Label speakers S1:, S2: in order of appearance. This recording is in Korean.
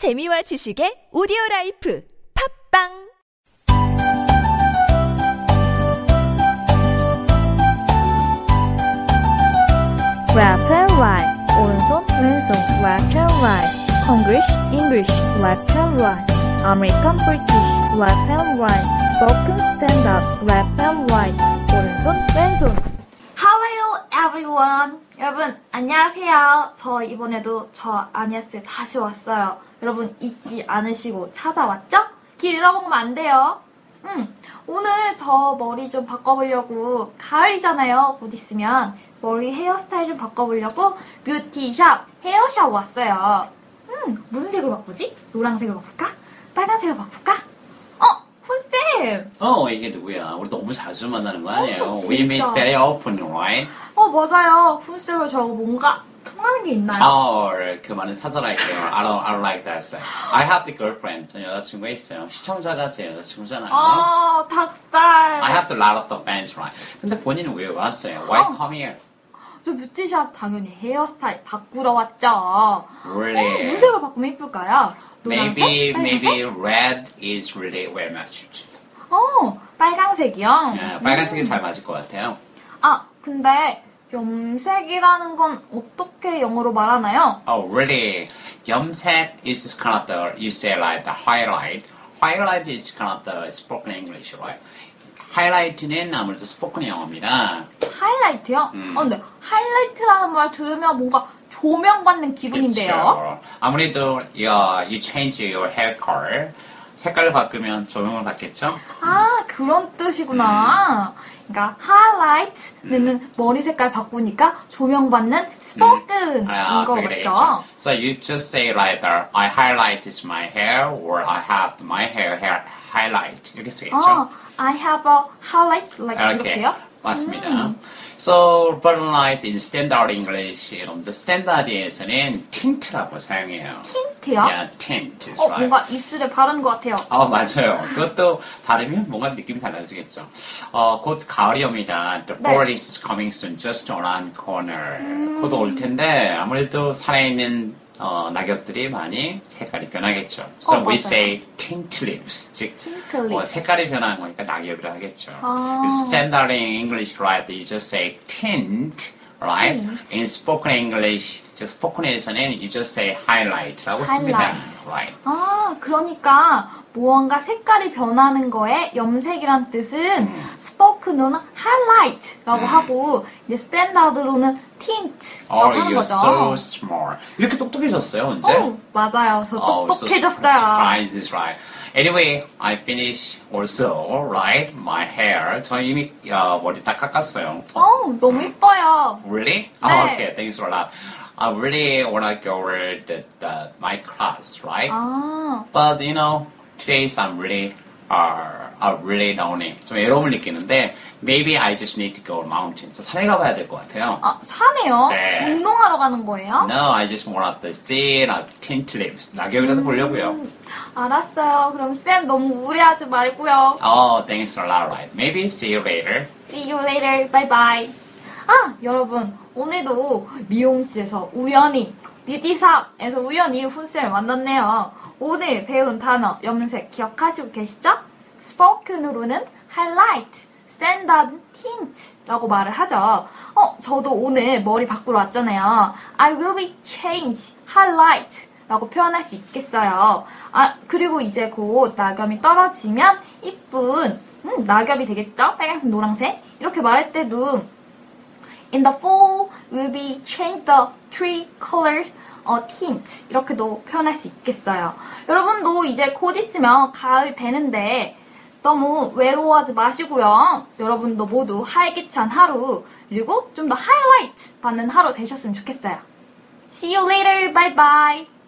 S1: 재미와 지식의 오디오 라이프 팝빵
S2: left and right, 오른손 왼손 left and right, English English left and right, American British left and right, spoken stand up left and right, 오른손 왼손.
S3: Hello everyone. 여러분 안녕하세요. 저 이번에도 저 아니아스 다시 왔어요. 여러분 잊지 않으시고 찾아왔죠? 길 잃어먹으면 안 돼요. 음, 오늘 저 머리 좀 바꿔보려고 가을이잖아요. 곧 있으면 머리 헤어스타일 좀 바꿔보려고 뷰티샵 헤어샵 왔어요. 음, 무슨 색으로 바꾸지? 노란색으로 바꿀까? 빨간색으로 바꿀까? 어, 훈쌤!
S4: 어, 이게 누구야? 우리 너무 자주 만나는 거 아니에요?
S3: 어,
S4: We meet very often, right?
S3: 어, 맞아요. 훈쌤을 저거 뭔가 통하는 게 있나요?
S4: 어, 그 말은 사절할게요. I don't, I don't like that. I have the girlfriend. 전 여자친구가 있어요. 시청자가 제 여자친구잖아요.
S3: 어, 닭살.
S4: I have a lot of the fans, right? 근데 본인은 왜 왔어요? Why
S3: 어.
S4: come here?
S3: 저 뷰티샵 당연히 헤어스타일 바꾸러 왔죠. 어,
S4: Really?
S3: 무슨 색을 바꾸면 예쁠까요? 노란색?
S4: Maybe,
S3: 빨간색?
S4: maybe red is really well matched.
S3: 어, 빨간색이요?
S4: 네, 빨간색이 잘 맞을 것 같아요.
S3: 아, 근데 염색이라는 건 어떻게 영어로 말하나요?
S4: Oh, really? 염색 is kind of the, you say like the highlight. Highlight is kind of the spoken English, right? 하이라이트는 아무래도 스포큰 영어입니다.
S3: 하이라이트요?
S4: 음.
S3: 어, 근데 하이라이트라는 말 들으면 뭔가 조명받는 기분인데요.
S4: 그쵸. 아무래도 you, you change your hair color. 색깔을 바꾸면 조명을 받겠죠?
S3: 아, 그런 뜻이구나. 그러니까 하이라이트는 머리 색깔 바꾸니까 조명받는
S4: 아,
S3: 거 맞죠?
S4: So you just say like that, I highlighted my hair or I have my hair, hair highlight. 이렇게 쓰겠죠?
S3: 어, I have a highlight like
S4: 이렇게
S3: 이렇게요?
S4: 맞습니다.
S3: 음.
S4: So, but like in standard English, 여러분들 standard에서는 tint라고 사용해요.
S3: tint요?
S4: Yeah, tint is
S3: 어,
S4: right.
S3: 뭔가 입술에 바르는 것 같아요.
S4: 어, 맞아요. 그것도 바르면 뭔가 느낌이 달라지겠죠. 어, 곧 가을이 옵니다. The
S3: 네.
S4: fall is coming soon, just around corner. 곧 올 텐데, 아무래도 산에 있는 어, 낙엽들이 많이 색깔이 변하겠죠. So
S3: 어,
S4: we say tint leaves. 즉, 어,
S3: leaves.
S4: 색깔이 변하는 거니까 낙엽이라 하겠죠.
S3: 아.
S4: standard in English, right? You just say tint, right?
S3: Tint.
S4: In spoken English, 즉 스포큰에서는 you just say highlight라고 씁니다.
S3: Highlight.
S4: Right.
S3: 아, 그러니까 무언가 색깔이 변하는 거에 염색이란 뜻은
S4: 음.
S3: 스포크노는 highlight라고 하고 이제 스탠다드로는 tint라고
S4: Oh,
S3: 하는
S4: you're
S3: 거죠.
S4: so smart. 이렇게 똑똑해졌어요, 언제?
S3: 오, 맞아요. 저
S4: Oh, so
S3: 똑똑해졌어요.
S4: surprised is right. Anyway, I finished also, right? My hair. 저 이미 어, 머리 다 깎았어요.
S3: 어, 너무 이뻐요.
S4: Really?
S3: 네.
S4: Oh, okay. Thanks a lot. I really want to go over the, the, my class, right?
S3: 아,
S4: But you know, today's I'm really, uh, I really lonely. 좀 외로움을 느끼는데, maybe I just need to go mountain. 저 산에 가봐야 될 것 같아요.
S3: 아 사네요.
S4: 네.
S3: 운동하러 가는 거예요?
S4: No, I just want to see uh, tint leaves. 낙엽이라도 보려고요.
S3: 음, 알았어요. 그럼 쌤 너무 우울해하지 말고요.
S4: Oh, thanks a lot, right? Maybe see you later.
S3: See you later. Bye bye. 아, 여러분. 오늘도 미용실에서 우연히 뷰티샵에서 우연히 훈쌤을 만났네요. 오늘 배운 단어 염색 기억하시고 계시죠? 스포큰으로는 highlight, standard, tint라고 말을 하죠. 어, 저도 오늘 머리 바꾸러 왔잖아요. I will be change, highlight 라고 표현할 수 있겠어요. 아, 그리고 이제 곧 낙엽이 떨어지면 이쁜 음, 낙엽이 되겠죠? 빨간색, 노란색. 이렇게 말할 때도 In the fall, will be change the tree colors 어, tint 이렇게도 표현할 수 있겠어요. 여러분도 이제 곧 있으면 가을 되는데 너무 외로워하지 마시고요. 여러분도 모두 활기찬 하루 그리고 좀 더 하이라이트 받는 하루 되셨으면 좋겠어요. See you later. Bye bye.